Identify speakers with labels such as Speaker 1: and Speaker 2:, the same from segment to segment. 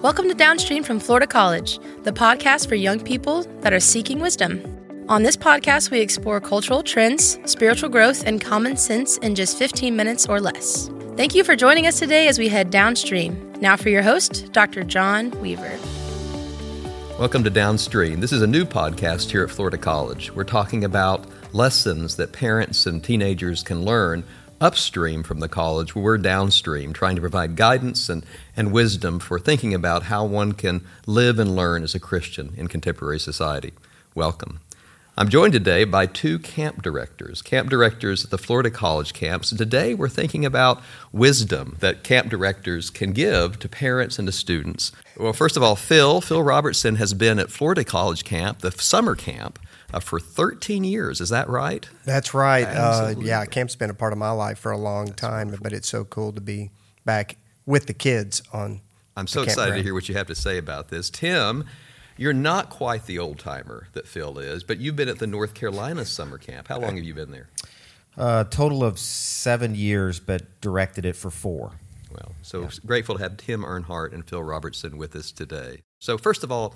Speaker 1: Welcome to Downstream from Florida College, the podcast for young people that are seeking wisdom. On this podcast, we explore cultural trends, spiritual growth, and common sense in just 15 minutes or less. Thank you for joining us today as we head downstream. Now, for your host, Dr. John Weaver.
Speaker 2: Welcome to Downstream. This is a new podcast here at Florida College. We're talking about lessons that parents and teenagers can learn upstream from the college, we're downstream, trying to provide guidance and, and wisdom for thinking about how one can live and learn as a Christian in contemporary society. Welcome. I'm joined today by two camp directors, camp directors at the Florida College camps. Today we're thinking about wisdom that camp directors can give to parents and to students. Well, first of all, Phil, Phil Robertson has been at Florida College camp, the summer camp, uh, for 13 years. Is that right?
Speaker 3: That's right. Uh, yeah, camp's been a part of my life for a long That's time, wonderful. but it's so cool to be back with the kids on.
Speaker 2: I'm so excited to hear what you have to say about this. Tim, you're not quite the old timer that Phil is, but you've been at the North Carolina summer camp. How long have you been there?
Speaker 4: A uh, total of seven years, but directed it for four.
Speaker 2: Well, so yeah. grateful to have Tim Earnhart and Phil Robertson with us today. So, first of all,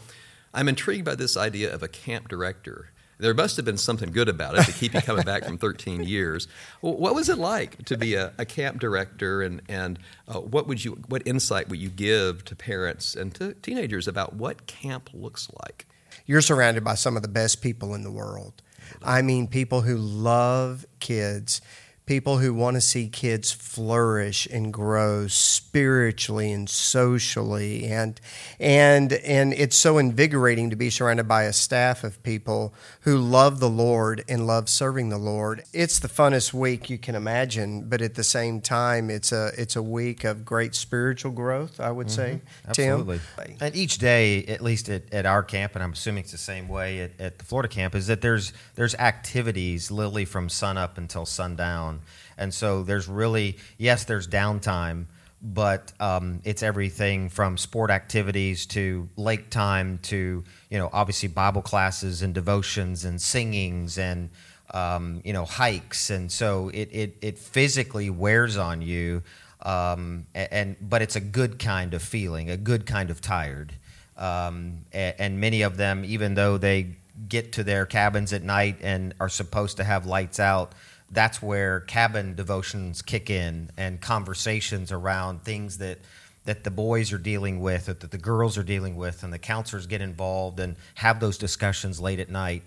Speaker 2: I'm intrigued by this idea of a camp director. There must have been something good about it to keep you coming back from 13 years. What was it like to be a, a camp director, and and uh, what would you what insight would you give to parents and to teenagers about what camp looks like?
Speaker 3: You're surrounded by some of the best people in the world. I mean, people who love kids people who want to see kids flourish and grow spiritually and socially and and and it's so invigorating to be surrounded by a staff of people who love the Lord and love serving the Lord. It's the funnest week you can imagine, but at the same time it's a it's a week of great spiritual growth, I would mm-hmm. say.
Speaker 4: Absolutely.
Speaker 3: Tim.
Speaker 4: And each day, at least at, at our camp, and I'm assuming it's the same way at, at the Florida camp, is that there's there's activities literally from sun up until sundown and so there's really, yes, there's downtime, but um, it's everything from sport activities to lake time to, you know, obviously Bible classes and devotions and singings and, um, you know, hikes. And so it, it, it physically wears on you. Um, and, but it's a good kind of feeling, a good kind of tired. Um, and, and many of them, even though they get to their cabins at night and are supposed to have lights out, that's where cabin devotions kick in and conversations around things that that the boys are dealing with or that the girls are dealing with and the counselors get involved and have those discussions late at night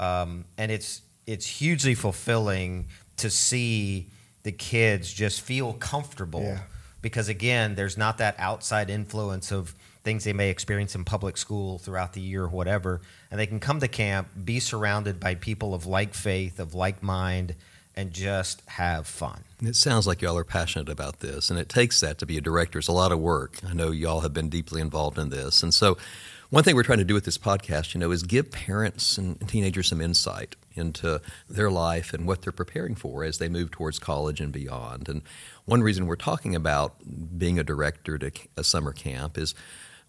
Speaker 4: um, and it's it's hugely fulfilling to see the kids just feel comfortable yeah. because again there's not that outside influence of things they may experience in public school throughout the year or whatever and they can come to camp be surrounded by people of like faith of like mind and just have fun.
Speaker 2: It sounds like y'all are passionate about this, and it takes that to be a director. It's a lot of work. I know y'all have been deeply involved in this. And so, one thing we're trying to do with this podcast, you know, is give parents and teenagers some insight into their life and what they're preparing for as they move towards college and beyond. And one reason we're talking about being a director to a summer camp is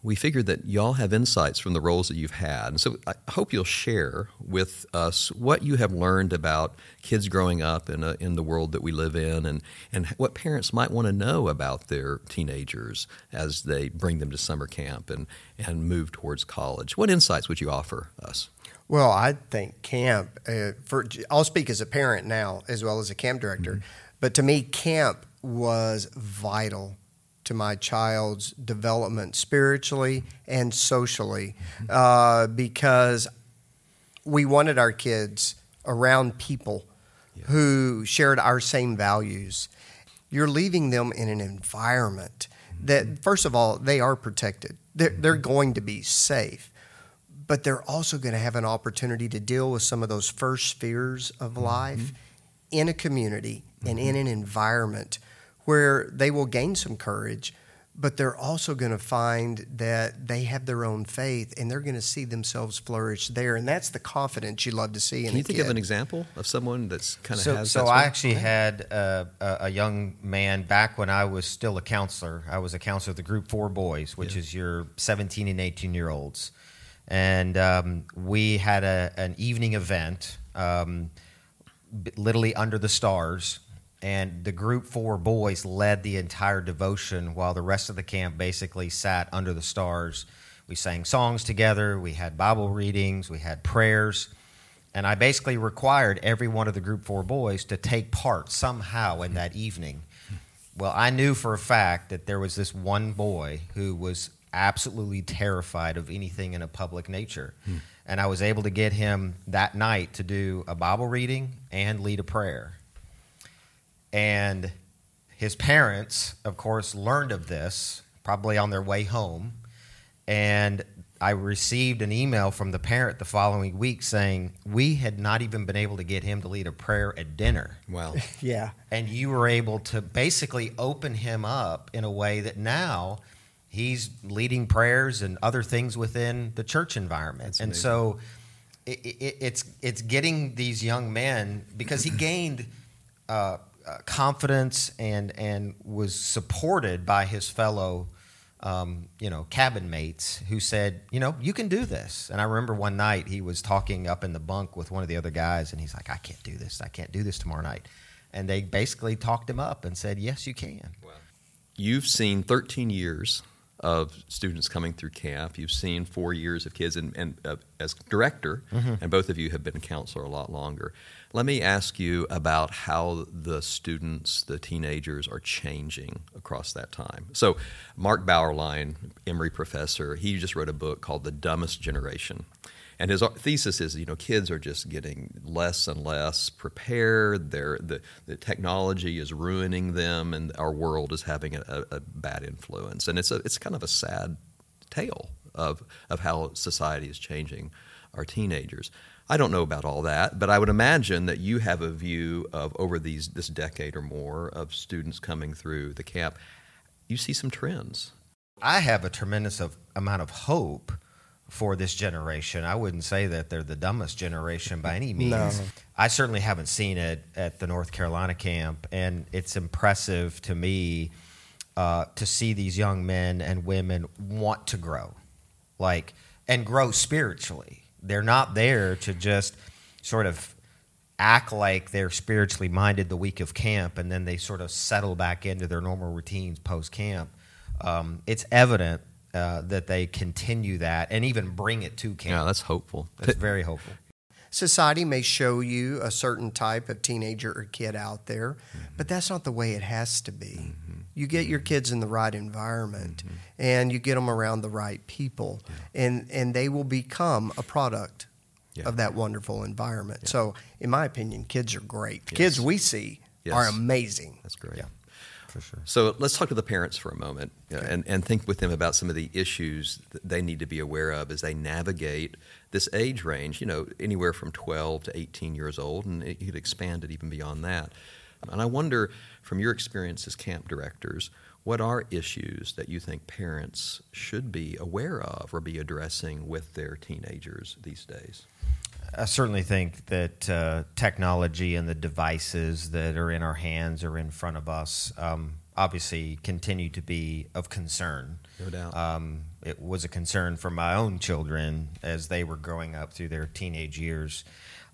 Speaker 2: we figured that y'all have insights from the roles that you've had. And so I hope you'll share with us what you have learned about kids growing up in, a, in the world that we live in and, and what parents might want to know about their teenagers as they bring them to summer camp and, and move towards college. What insights would you offer us?
Speaker 3: Well, I think camp, uh, for, I'll speak as a parent now as well as a camp director, mm-hmm. but to me, camp was vital to my child's development spiritually and socially uh, because we wanted our kids around people yeah. who shared our same values. You're leaving them in an environment that, mm-hmm. first of all, they are protected, they're, they're mm-hmm. going to be safe. But they're also going to have an opportunity to deal with some of those first fears of life mm-hmm. in a community and in an environment where they will gain some courage, but they're also going to find that they have their own faith and they're going to see themselves flourish there. And that's the confidence you love to see.
Speaker 2: Can you think
Speaker 3: kid.
Speaker 2: of an example of someone that's kind of
Speaker 4: so,
Speaker 2: has
Speaker 4: So I actually had a, a, young man back when I was still a counselor. I was a counselor of the group four boys, which yeah. is your 17 and 18 year olds. And um, we had a, an evening event, um, literally under the stars and the group four boys led the entire devotion while the rest of the camp basically sat under the stars. We sang songs together, we had Bible readings, we had prayers, and I basically required every one of the group four boys to take part somehow in that evening. Well, I knew for a fact that there was this one boy who was absolutely terrified of anything in a public nature. Hmm. And I was able to get him that night to do a Bible reading and lead a prayer. And his parents, of course, learned of this probably on their way home. And I received an email from the parent the following week saying, We had not even been able to get him to lead a prayer at dinner.
Speaker 2: Well,
Speaker 3: yeah.
Speaker 4: And you were able to basically open him up in a way that now he's leading prayers and other things within the church environment. and so it, it, it's, it's getting these young men because he gained. Uh, confidence and and was supported by his fellow um, you know cabin mates who said you know you can do this. And i remember one night he was talking up in the bunk with one of the other guys and he's like i can't do this. I can't do this tomorrow night. And they basically talked him up and said yes you can.
Speaker 2: Wow. you've seen 13 years of students coming through camp. You've seen four years of kids, and, and uh, as director, mm-hmm. and both of you have been a counselor a lot longer. Let me ask you about how the students, the teenagers, are changing across that time. So, Mark Bauerlein, Emory professor, he just wrote a book called The Dumbest Generation. And his thesis is, you know, kids are just getting less and less prepared. They're, the, the technology is ruining them, and our world is having a, a, bad influence. And it's, a, it's kind of a sad tale of, of how society is changing our teenagers. I don't know about all that, but I would imagine that you have a view of over these this decade or more of students coming through the camp. You see some trends.
Speaker 4: I have a tremendous of, amount of hope for this generation. I wouldn't say that they're the dumbest generation by any means. No. I certainly haven't seen it at the North Carolina camp, and it's impressive to me uh, to see these young men and women want to grow, like and grow spiritually. They're not there to just sort of act like they're spiritually minded the week of camp, and then they sort of settle back into their normal routines post camp. Um, it's evident uh, that they continue that and even bring it to camp.
Speaker 2: Yeah, that's hopeful.
Speaker 4: That's very hopeful.
Speaker 3: Society may show you a certain type of teenager or kid out there, mm-hmm. but that's not the way it has to be. Mm-hmm. You get your kids in the right environment mm-hmm. and you get them around the right people, yeah. and, and they will become a product yeah. of that wonderful environment. Yeah. So, in my opinion, kids are great. The yes. kids we see yes. are amazing.
Speaker 2: That's great. For sure. So let's talk to the parents for a moment uh, okay. and, and think with them about some of the issues that they need to be aware of as they navigate this age range, you know, anywhere from 12 to 18 years old, and you could expand it even beyond that. And I wonder, from your experience as camp directors, what are issues that you think parents should be aware of or be addressing with their teenagers these days?
Speaker 4: I certainly think that uh, technology and the devices that are in our hands or in front of us um, obviously continue to be of concern.
Speaker 2: No doubt.
Speaker 4: Um, it was a concern for my own children as they were growing up through their teenage years.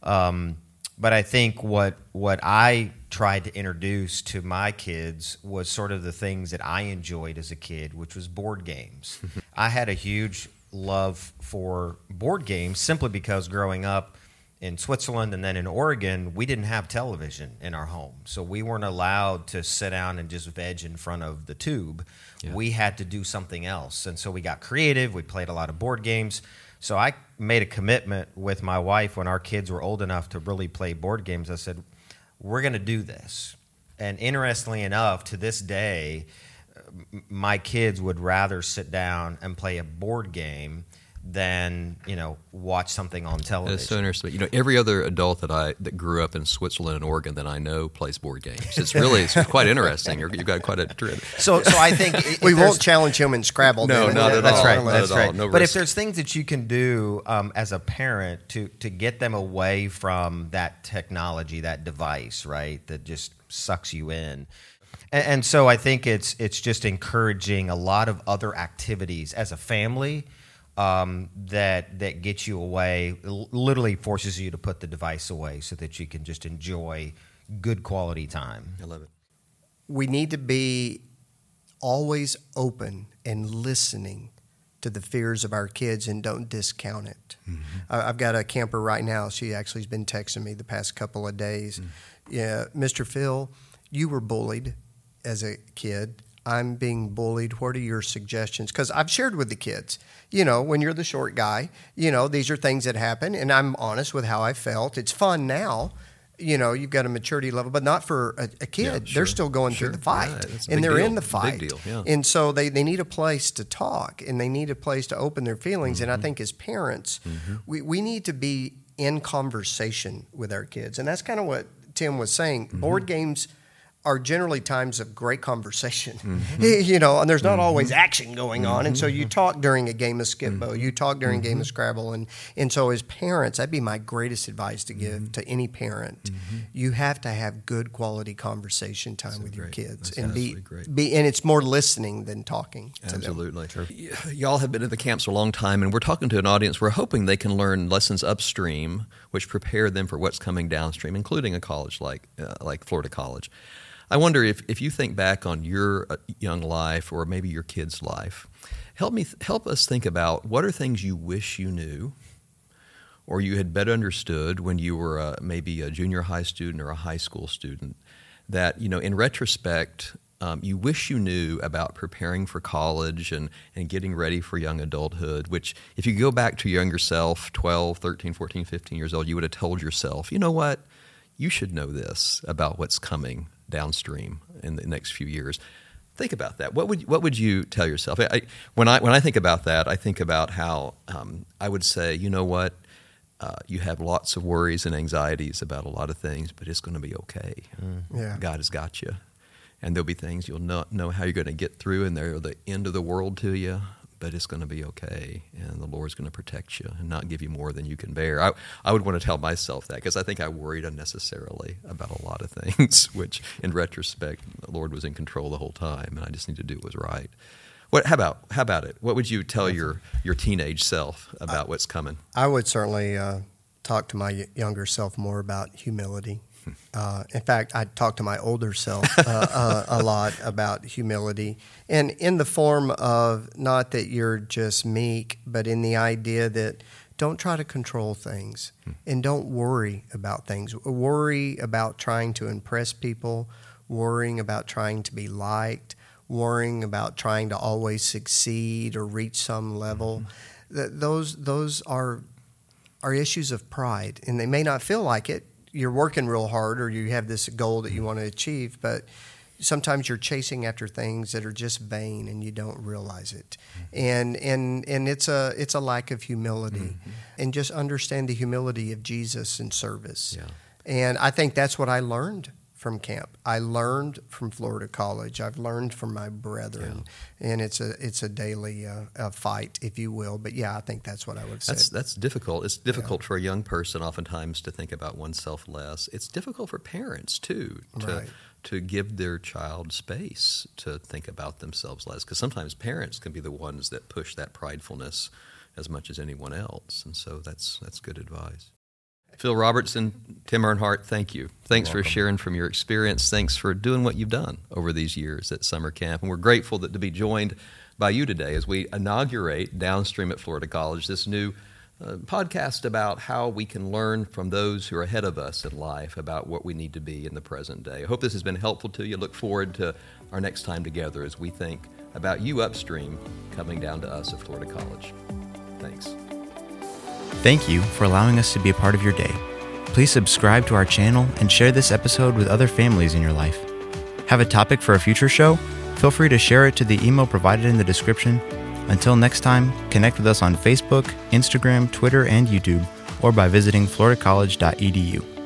Speaker 4: Um, but I think what what I tried to introduce to my kids was sort of the things that I enjoyed as a kid, which was board games. I had a huge love for board games simply because growing up in Switzerland and then in Oregon, we didn't have television in our home. So we weren't allowed to sit down and just veg in front of the tube. Yeah. We had to do something else. And so we got creative. We played a lot of board games. So I made a commitment with my wife when our kids were old enough to really play board games. I said, we're going to do this. And interestingly enough, to this day, my kids would rather sit down and play a board game than you know watch something on television.
Speaker 2: It's so interesting. You know, every other adult that I that grew up in Switzerland and Oregon that I know plays board games. It's really it's quite interesting. you have got quite a trend.
Speaker 4: So, so I think
Speaker 3: we won't challenge him in Scrabble.
Speaker 2: No, not at
Speaker 4: that's
Speaker 2: all.
Speaker 4: Right,
Speaker 2: that's
Speaker 4: right.
Speaker 2: No
Speaker 4: but if there's things that you can do um, as a parent to to get them away from that technology, that device, right, that just sucks you in and, and so I think it's it's just encouraging a lot of other activities as a family um, that that gets you away, literally forces you to put the device away so that you can just enjoy good quality time.
Speaker 2: I love it.
Speaker 3: we need to be always open and listening to the fears of our kids and don't discount it. I- I've got a camper right now. She actually has been texting me the past couple of days. Yeah, Mr. Phil, you were bullied as a kid. I'm being bullied. What are your suggestions? Because I've shared with the kids, you know, when you're the short guy, you know, these are things that happen, and I'm honest with how I felt. It's fun now. You know, you've got a maturity level, but not for a, a kid.
Speaker 2: Yeah,
Speaker 3: They're still going
Speaker 2: sure.
Speaker 3: through the fight,
Speaker 2: Right,
Speaker 3: and they're
Speaker 2: deal.
Speaker 3: in the
Speaker 2: Big
Speaker 3: fight.
Speaker 2: deal, yeah.
Speaker 3: And so they, they need a place to talk and they need a place to open their feelings.
Speaker 2: Mm-hmm.
Speaker 3: And I think as parents, we, we need to be in conversation with our kids. And that's kind of what Tim was saying.
Speaker 2: Mm-hmm.
Speaker 3: Board games are generally times of great conversation,
Speaker 2: Mm-hmm.
Speaker 3: you know, and there's not always action going on. And so you talk during a game of Skip-Bo,
Speaker 2: Mm-hmm.
Speaker 3: you talk during a game of Scrabble. And, and so as parents, that'd be my greatest advice to give
Speaker 2: Mm-hmm.
Speaker 3: to any parent. You have to have good quality conversation time with your kids
Speaker 2: That's
Speaker 3: and be,
Speaker 2: great.
Speaker 3: be, and it's more listening than talking to them.
Speaker 2: Absolutely. Y- Y'all have been at the camps for a long time, and we're talking to an audience. We're hoping they can learn lessons upstream, which prepare them for what's coming downstream, including a college like uh, like Florida College. I wonder if, if you think back on your uh, young life or maybe your kid's life, help me help us think about what are things you wish you knew or you had better understood when you were uh, maybe a junior high student or a high school student that you know in retrospect um, you wish you knew about preparing for college and, and getting ready for young adulthood which if you go back to your younger self 12 13 14 15 years old you would have told yourself you know what? You should know this about what's coming downstream in the next few years think about that. What would what would you tell yourself? I, when I when I think about that, I think about how um, I would say, you know what, uh, you have lots of worries and anxieties about a lot of things, but it's going to be okay.
Speaker 3: Yeah.
Speaker 2: God has got you, and there'll be things you'll not know how you're going to get through, and they're the end of the world to you. But it's going to be okay, and the Lord's going to protect you and not give you more than you can bear. I, I would want to tell myself that because I think I worried unnecessarily about a lot of things, which in retrospect, the Lord was in control the whole time, and I just need to do what was right. What? How about how about it? What would you tell your your teenage self about what's coming?
Speaker 3: I would certainly uh, talk to my younger self more about humility. Uh, in fact, I talk to my older self uh, uh, a lot about humility, and in the form of not that you're just meek, but in the idea that don't try to control things and don't worry about things. Worry about trying to impress people, worrying about trying to be liked, worrying about trying to always succeed or reach some level. Th- those those are are issues of pride, and they may not feel like it. You're working real hard, or you have this goal that you want to achieve, but sometimes you're chasing after things that are just vain, and you don't realize it. Mm-hmm. And and and it's a it's a lack of humility, mm-hmm. and just understand the humility of Jesus in service.
Speaker 2: Yeah.
Speaker 3: And I think that's what I learned from camp. I learned from Florida College. I've learned from my brethren, and it's a it's a daily uh, a fight, if you will. But yeah, I think that's what I would say.
Speaker 2: That's that's difficult. It's difficult for a young person oftentimes to think about oneself less. It's difficult for parents too to
Speaker 3: Right.
Speaker 2: to give their child space to think about themselves less because sometimes parents can be the ones that push that pridefulness as much as anyone else. And so that's that's good advice. Phil Robertson, Tim Earnhart, thank you. Thanks for sharing from your experience. Thanks for doing what you've done over these years at summer camp. And we're grateful that to be joined by you today as we inaugurate downstream at Florida College this new uh, podcast about how we can learn from those who are ahead of us in life about what we need to be in the present day. I hope this has been helpful to you. Look forward to our next time together as we think about you upstream coming down to us at Florida College. Thanks.
Speaker 5: Thank you for allowing us to be a part of your day. Please subscribe to our channel and share this episode with other families in your life. Have a topic for a future show? Feel free to share it to the email provided in the description. Until next time, connect with us on Facebook, Instagram, Twitter, and YouTube, or by visiting floridacollege.edu.